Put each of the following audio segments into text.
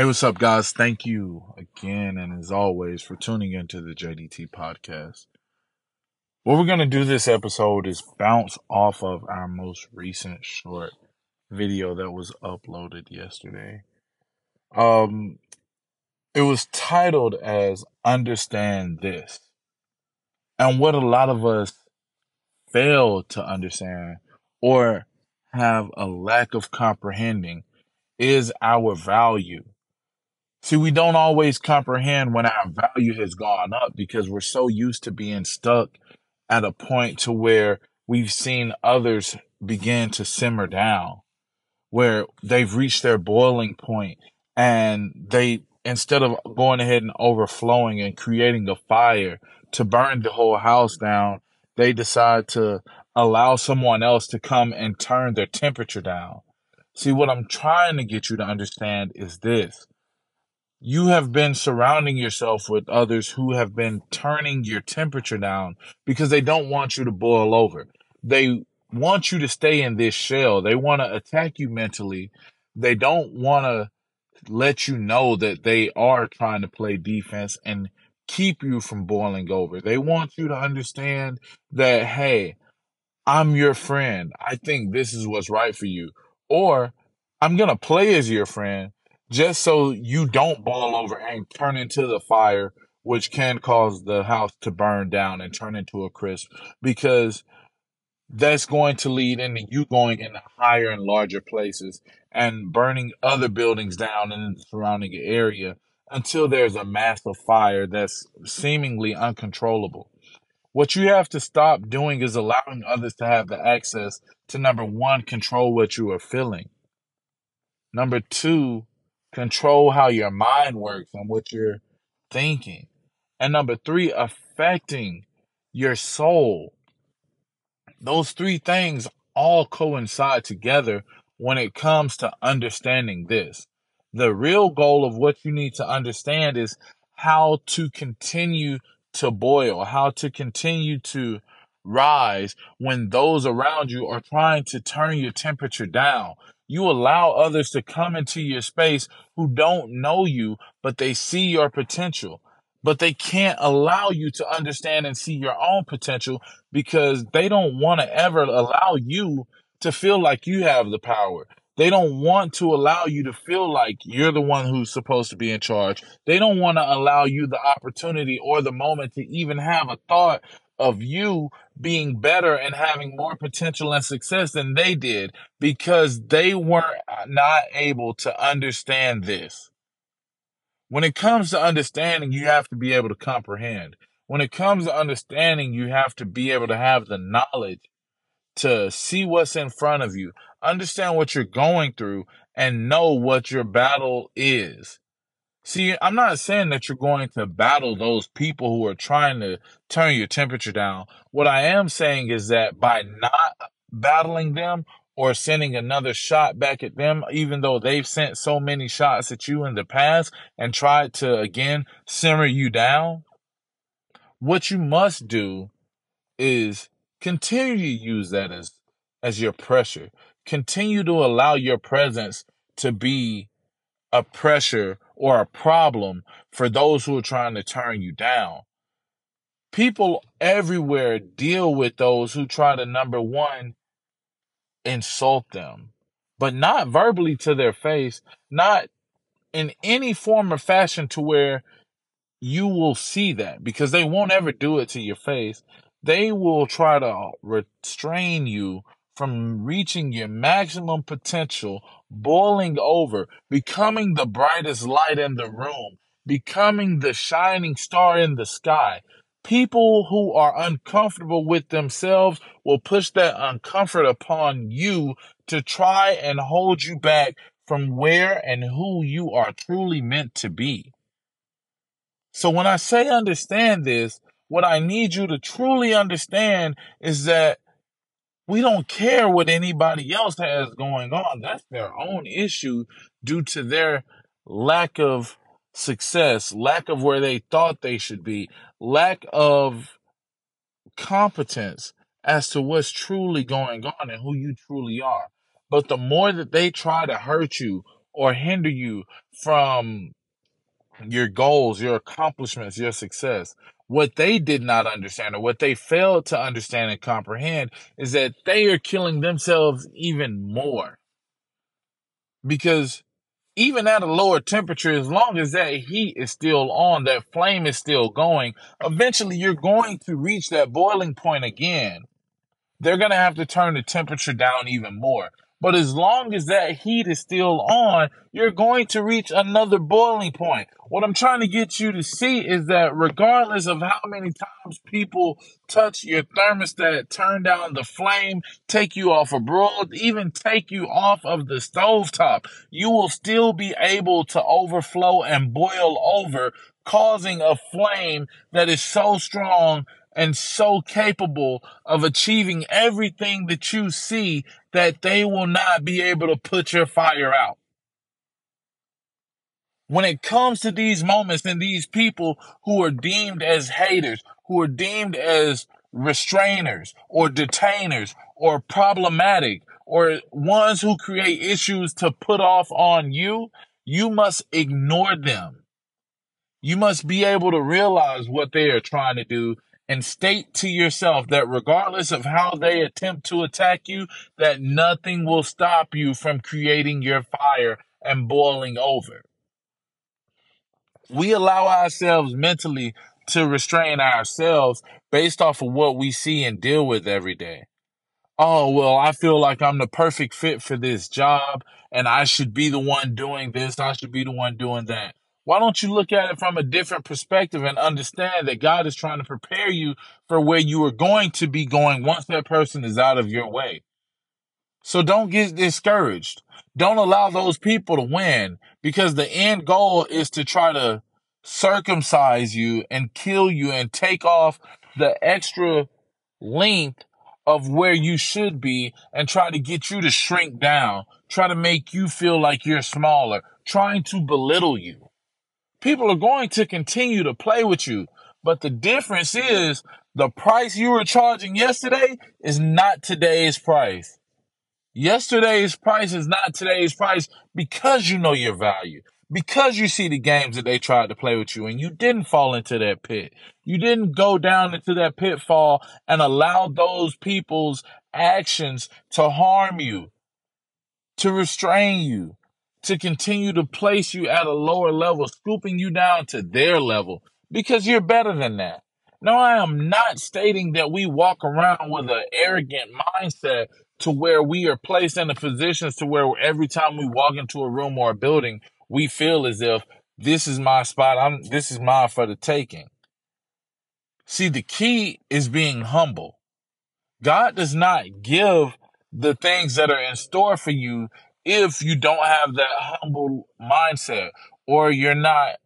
Hey, what's up, guys? Thank you again, and as always, for tuning into the JDT podcast. What we're going to do this episode is bounce off of our most recent short video that was uploaded yesterday. Um, it was titled as Understand This. And what a lot of us fail to understand or have a lack of comprehending is our value See, we don't always comprehend when our value has gone up because we're so used to being stuck at a point to where we've seen others begin to simmer down, where they've reached their boiling point and they, instead of going ahead and overflowing and creating a fire to burn the whole house down, they decide to allow someone else to come and turn their temperature down. See, what I'm trying to get you to understand is this you have been surrounding yourself with others who have been turning your temperature down because they don't want you to boil over. They want you to stay in this shell. They want to attack you mentally. They don't want to let you know that they are trying to play defense and keep you from boiling over. They want you to understand that, hey, I'm your friend. I think this is what's right for you. Or I'm going to play as your friend just so you don't boil over and turn into the fire, which can cause the house to burn down and turn into a crisp because that's going to lead into you going into higher and larger places and burning other buildings down in the surrounding area until there's a massive fire that's seemingly uncontrollable. What you have to stop doing is allowing others to have the access to number one, control what you are feeling. Number two, control how your mind works and what you're thinking. And number three, affecting your soul. Those three things all coincide together when it comes to understanding this. The real goal of what you need to understand is how to continue to boil, how to continue to rise when those around you are trying to turn your temperature down. You allow others to come into your space who don't know you, but they see your potential. But they can't allow you to understand and see your own potential because they don't want to ever allow you to feel like you have the power. They don't want to allow you to feel like you're the one who's supposed to be in charge. They don't want to allow you the opportunity or the moment to even have a thought of you being better and having more potential and success than they did because they weren't uh, not able to understand this. When it comes to understanding, you have to be able to comprehend. When it comes to understanding, you have to be able to have the knowledge to see what's in front of you, understand what you're going through, and know what your battle is. See, I'm not saying that you're going to battle those people who are trying to turn your temperature down. What I am saying is that by not battling them or sending another shot back at them, even though they've sent so many shots at you in the past and tried to again simmer you down, what you must do is continue to use that as as your pressure. Continue to allow your presence to be a pressure or a problem for those who are trying to turn you down. People everywhere deal with those who try to, number one, insult them, but not verbally to their face, not in any form or fashion to where you will see that because they won't ever do it to your face. They will try to restrain you from reaching your maximum potential, boiling over, becoming the brightest light in the room, becoming the shining star in the sky. People who are uncomfortable with themselves will push that uncomfort upon you to try and hold you back from where and who you are truly meant to be. So when I say understand this, what I need you to truly understand is that we don't care what anybody else has going on. That's their own issue due to their lack of success, lack of where they thought they should be, lack of competence as to what's truly going on and who you truly are. But the more that they try to hurt you or hinder you from your goals, your accomplishments, your success. What they did not understand or what they failed to understand and comprehend is that they are killing themselves even more. Because even at a lower temperature, as long as that heat is still on, that flame is still going, eventually you're going to reach that boiling point again. They're going to have to turn the temperature down even more. But as long as that heat is still on, you're going to reach another boiling point. What I'm trying to get you to see is that regardless of how many times people touch your thermostat, turn down the flame, take you off a broil, even take you off of the stove top, you will still be able to overflow and boil over, causing a flame that is so strong and so capable of achieving everything that you see that they will not be able to put your fire out. When it comes to these moments and these people who are deemed as haters, who are deemed as restrainers or detainers or problematic or ones who create issues to put off on you, you must ignore them. You must be able to realize what they are trying to do and state to yourself that regardless of how they attempt to attack you, that nothing will stop you from creating your fire and boiling over. We allow ourselves mentally to restrain ourselves based off of what we see and deal with every day. Oh, well, I feel like I'm the perfect fit for this job and I should be the one doing this. I should be the one doing that. Why don't you look at it from a different perspective and understand that God is trying to prepare you for where you are going to be going once that person is out of your way? So don't get discouraged. Don't allow those people to win because the end goal is to try to circumcise you and kill you and take off the extra length of where you should be and try to get you to shrink down, try to make you feel like you're smaller, trying to belittle you. People are going to continue to play with you. But the difference is the price you were charging yesterday is not today's price. Yesterday's price is not today's price because you know your value, because you see the games that they tried to play with you and you didn't fall into that pit. You didn't go down into that pitfall and allow those people's actions to harm you, to restrain you, to continue to place you at a lower level, scooping you down to their level because you're better than that. No, I am not stating that we walk around with an arrogant mindset to where we are placed in the positions to where every time we walk into a room or a building, we feel as if this is my spot. I'm, this is mine for the taking. See, the key is being humble. God does not give the things that are in store for you if you don't have that humble mindset or you're not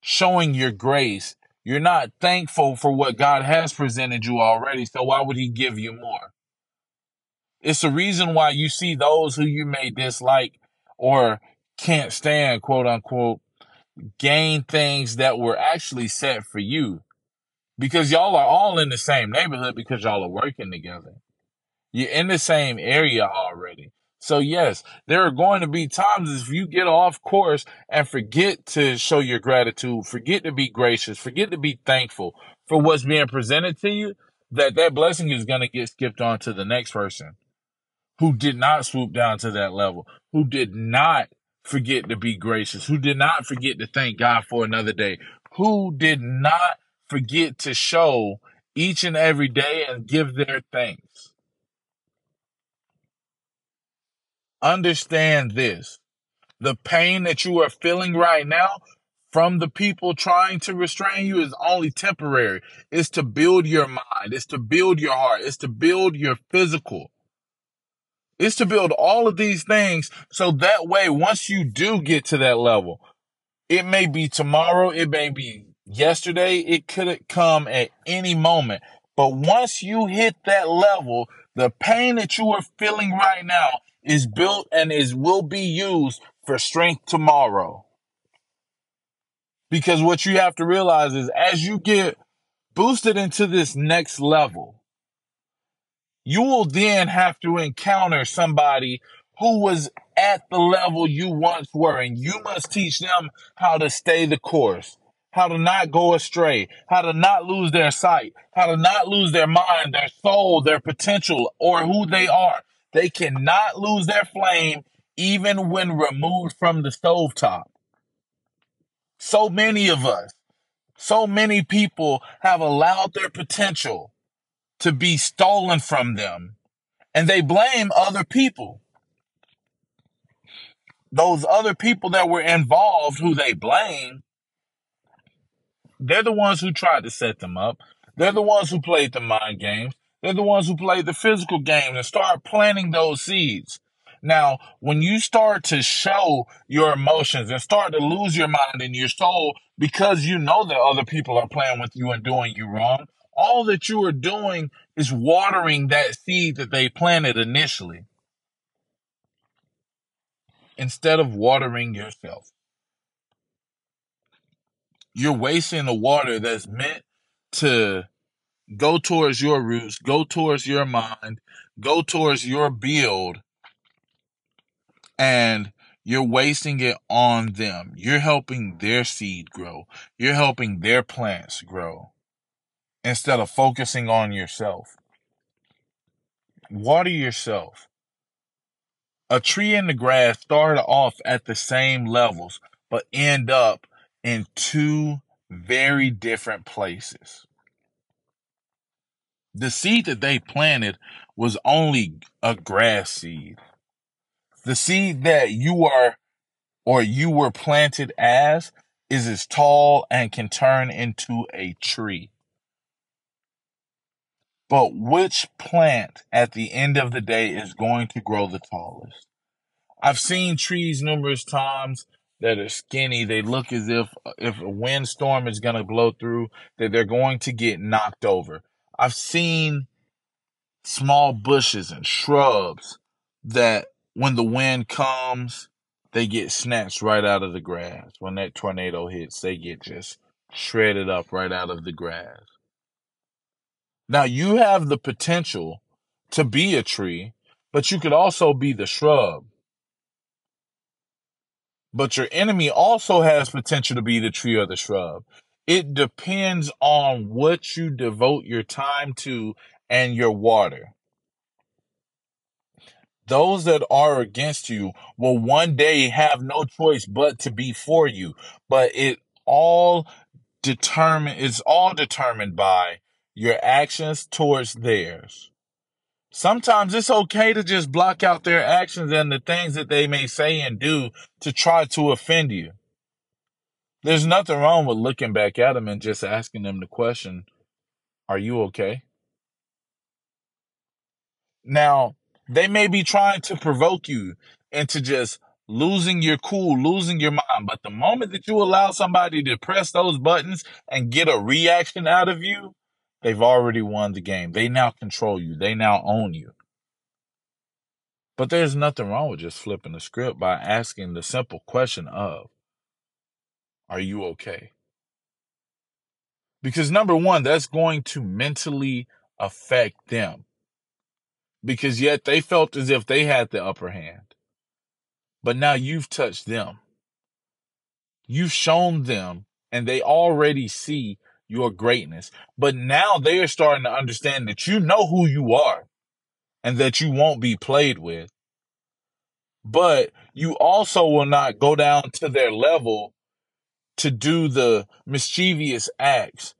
showing your grace. You're not thankful for what God has presented you already. So why would he give you more? It's the reason why you see those who you may dislike or can't stand, quote unquote, gain things that were actually set for you. Because y'all are all in the same neighborhood because y'all are working together. You're in the same area already. So yes, there are going to be times if you get off course and forget to show your gratitude, forget to be gracious, forget to be thankful for what's being presented to you, that that blessing is going to get skipped on to the next person who did not swoop down to that level, who did not forget to be gracious, who did not forget to thank God for another day, who did not forget to show each and every day and give their thanks. Understand this. The pain that you are feeling right now from the people trying to restrain you is only temporary. It's to build your mind. It's to build your heart. It's to build your physical. It's to build all of these things so that way, once you do get to that level, it may be tomorrow, it may be yesterday, it could come at any moment. But once you hit that level, the pain that you are feeling right now is built and is will be used for strength tomorrow. Because what you have to realize is as you get boosted into this next level, you will then have to encounter somebody who was at the level you once were, and you must teach them how to stay the course, how to not go astray, how to not lose their sight, how to not lose their mind, their soul, their potential, or who they are. They cannot lose their flame even when removed from the stovetop. So many of us, so many people have allowed their potential to be stolen from them and they blame other people. Those other people that were involved who they blame, they're the ones who tried to set them up. They're the ones who played the mind games. They're the ones who play the physical game and start planting those seeds. Now, when you start to show your emotions and start to lose your mind and your soul because you know that other people are playing with you and doing you wrong, all that you are doing is watering that seed that they planted initially instead of watering yourself. You're wasting the water that's meant to go towards your roots, go towards your mind, go towards your build, and you're wasting it on them. You're helping their seed grow. You're helping their plants grow instead of focusing on yourself. Water yourself. A tree and the grass start off at the same levels, but end up in two very different places. The seed that they planted was only a grass seed. The seed that you are or you were planted as is as tall and can turn into a tree. But which plant at the end of the day is going to grow the tallest? I've seen trees numerous times that are skinny. They look as if if a windstorm is going to blow through, that they're going to get knocked over. I've seen small bushes and shrubs that when the wind comes, they get snatched right out of the grass. When that tornado hits, they get just shredded up right out of the grass. Now you have the potential to be a tree, but you could also be the shrub. But your enemy also has potential to be the tree or the shrub. It depends on what you devote your time to and your water. Those that are against you will one day have no choice but to be for you. But it all determine it's all determined by your actions towards theirs. Sometimes it's okay to just block out their actions and the things that they may say and do to try to offend you. There's nothing wrong with looking back at them and just asking them the question, Are you okay? Now, they may be trying to provoke you into just losing your cool, losing your mind. But the moment that you allow somebody to press those buttons and get a reaction out of you, they've already won the game. They now control you. They now own you. But there's nothing wrong with just flipping the script by asking the simple question of, are you okay? Because number one, that's going to mentally affect them. Because yet they felt as if they had the upper hand. But now you've touched them. You've shown them and they already see your greatness. But now they are starting to understand that you know who you are and that you won't be played with. But you also will not go down to their level to do the mischievous acts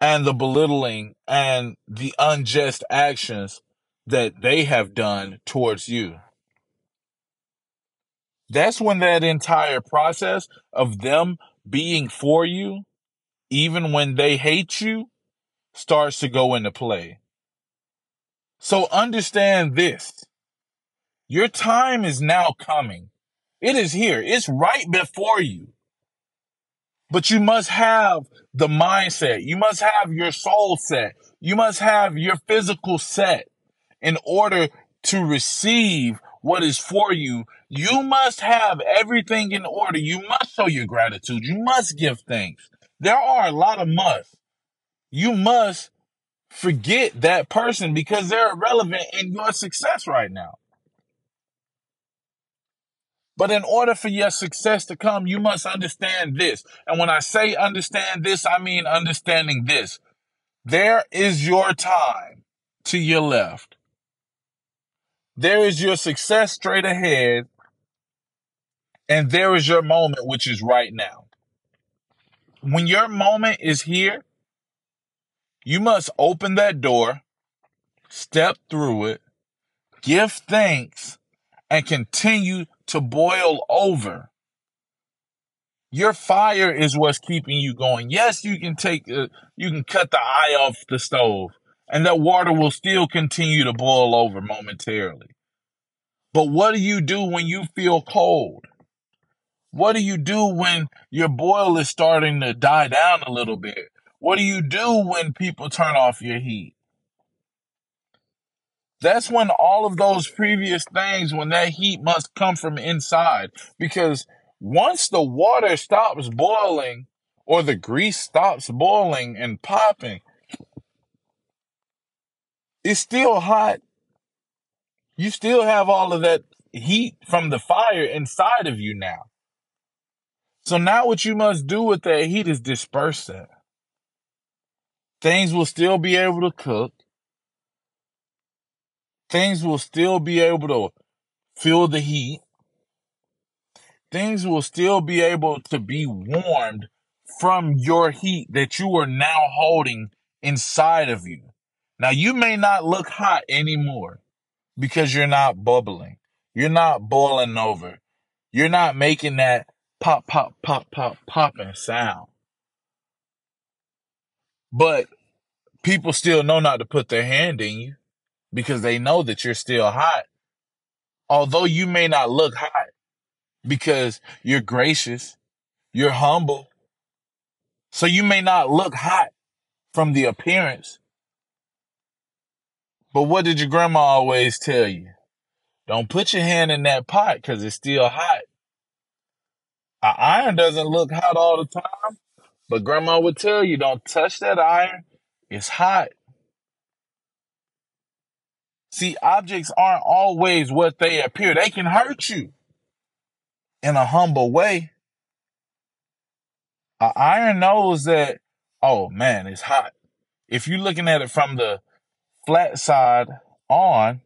and the belittling and the unjust actions that they have done towards you. That's when that entire process of them being for you even when they hate you, starts to go into play. So understand this. Your time is now coming. It is here. It's right before you. But you must have the mindset. You must have your soul set. You must have your physical set in order to receive what is for you. You must have everything in order. You must show your gratitude. You must give thanks. There are a lot of musts. You must forget that person because they're irrelevant in your success right now. But in order for your success to come, you must understand this. And when I say understand this, I mean understanding this. There is your time to your left. There is your success straight ahead. And there is your moment, which is right now. When your moment is here, you must open that door, step through it, give thanks, and continue to boil over. Your fire is what's keeping you going. Yes, you can take, uh, you can cut the eye off the stove and that water will still continue to boil over momentarily. But what do you do when you feel cold? What do you do when your boil is starting to die down a little bit? What do you do when people turn off your heat? That's when all of those previous things, when that heat must come from inside. Because once the water stops boiling or the grease stops boiling and popping, it's still hot. You still have all of that heat from the fire inside of you now. So now what you must do with that heat is disperse that. Things will still be able to cook things will still be able to feel the heat. Things will still be able to be warmed from your heat that you are now holding inside of you. Now you may not look hot anymore because you're not bubbling. You're not boiling over. You're not making that pop, pop, pop, pop, popping sound. But people still know not to put their hand in you because they know that you're still hot. Although you may not look hot because you're gracious, you're humble. So you may not look hot from the appearance. But what did your grandma always tell you? Don't put your hand in that pot because it's still hot. An iron doesn't look hot all the time, but grandma would tell you don't touch that iron. It's hot. See, objects aren't always what they appear. They can hurt you in a humble way. An iron knows that, oh man, it's hot. If you're looking at it from the flat side on,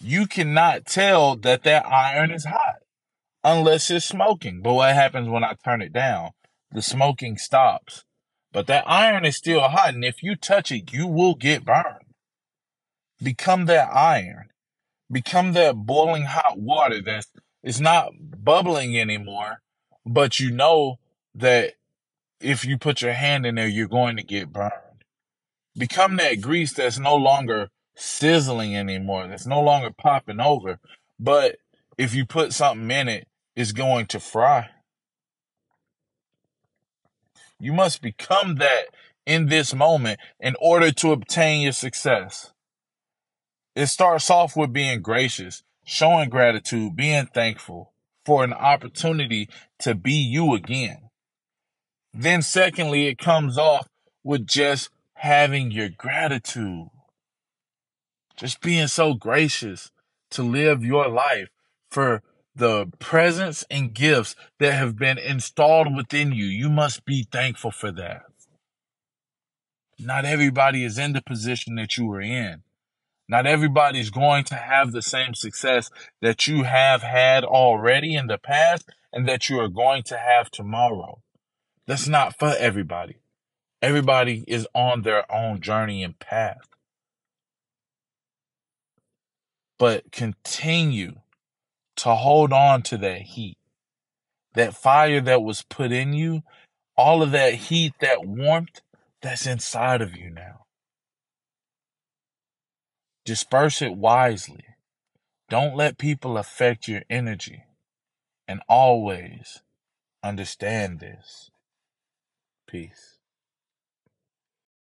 you cannot tell that that iron is hot unless it's smoking. But what happens when I turn it down? The smoking stops. But that iron is still hot, and if you touch it, you will get burned. Become that iron. Become that boiling hot water that's it's not bubbling anymore, but you know that if you put your hand in there, you're going to get burned. Become that grease that's no longer sizzling anymore, that's no longer popping over, but if you put something in it, it's going to fry. You must become that in this moment in order to obtain your success. It starts off with being gracious, showing gratitude, being thankful for an opportunity to be you again. Then secondly, it comes off with just having your gratitude. Just being so gracious to live your life for the presents and gifts that have been installed within you. You must be thankful for that. Not everybody is in the position that you are in. Not everybody is going to have the same success that you have had already in the past and that you are going to have tomorrow. That's not for everybody. Everybody is on their own journey and path. But continue to hold on to that heat, that fire that was put in you, all of that heat, that warmth that's inside of you now. Disperse it wisely. Don't let people affect your energy. And always understand this. Peace.